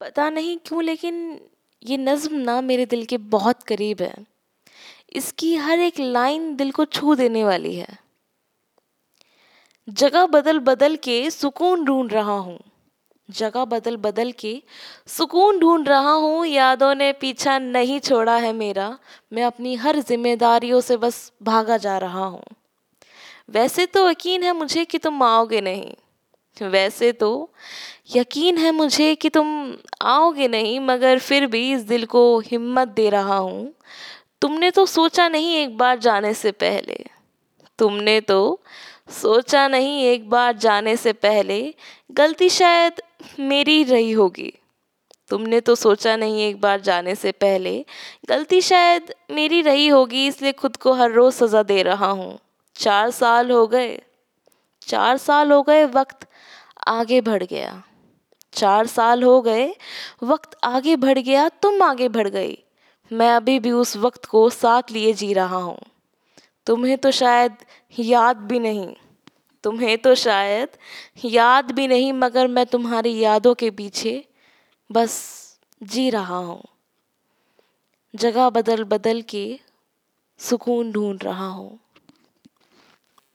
पता नहीं क्यों, लेकिन ये नज़्म ना मेरे दिल के बहुत करीब है। इसकी हर एक लाइन दिल को छू देने वाली है। जगह बदल बदल के सुकून ढूंढ रहा हूँ। जगह बदल बदल के सुकून ढूंढ रहा हूँ। यादों ने पीछा नहीं छोड़ा है मेरा। मैं अपनी हर जिम्मेदारियों से बस भागा जा रहा हूँ। वैसे तो यकीन है मुझे कि तुम आओगे नहीं। वैसे तो यकीन है मुझे कि तुम आओगे नहीं, मगर फिर भी इस दिल को हिम्मत दे रहा हूँ। तुमने तो सोचा नहीं एक बार जाने से पहले। तुमने तो सोचा नहीं एक बार जाने से पहले। गलती शायद मेरी रही होगी। तुमने तो सोचा नहीं एक बार जाने से पहले। गलती शायद मेरी रही होगी, इसलिए खुद को हर रोज़ सज़ा दे रहा हूँ। चार साल हो गए चार साल हो गए, वक्त आगे बढ़ गया। चार साल हो गए, वक्त आगे बढ़ गया, तुम आगे बढ़ गई। मैं अभी भी उस वक्त को साथ लिए जी रहा हूँ। तुम्हें तो शायद याद भी नहीं। तुम्हें तो शायद याद भी नहीं, मगर मैं तुम्हारी यादों के पीछे बस जी रहा हूँ। जगह बदल बदल के सुकून ढूंढ रहा हूँ।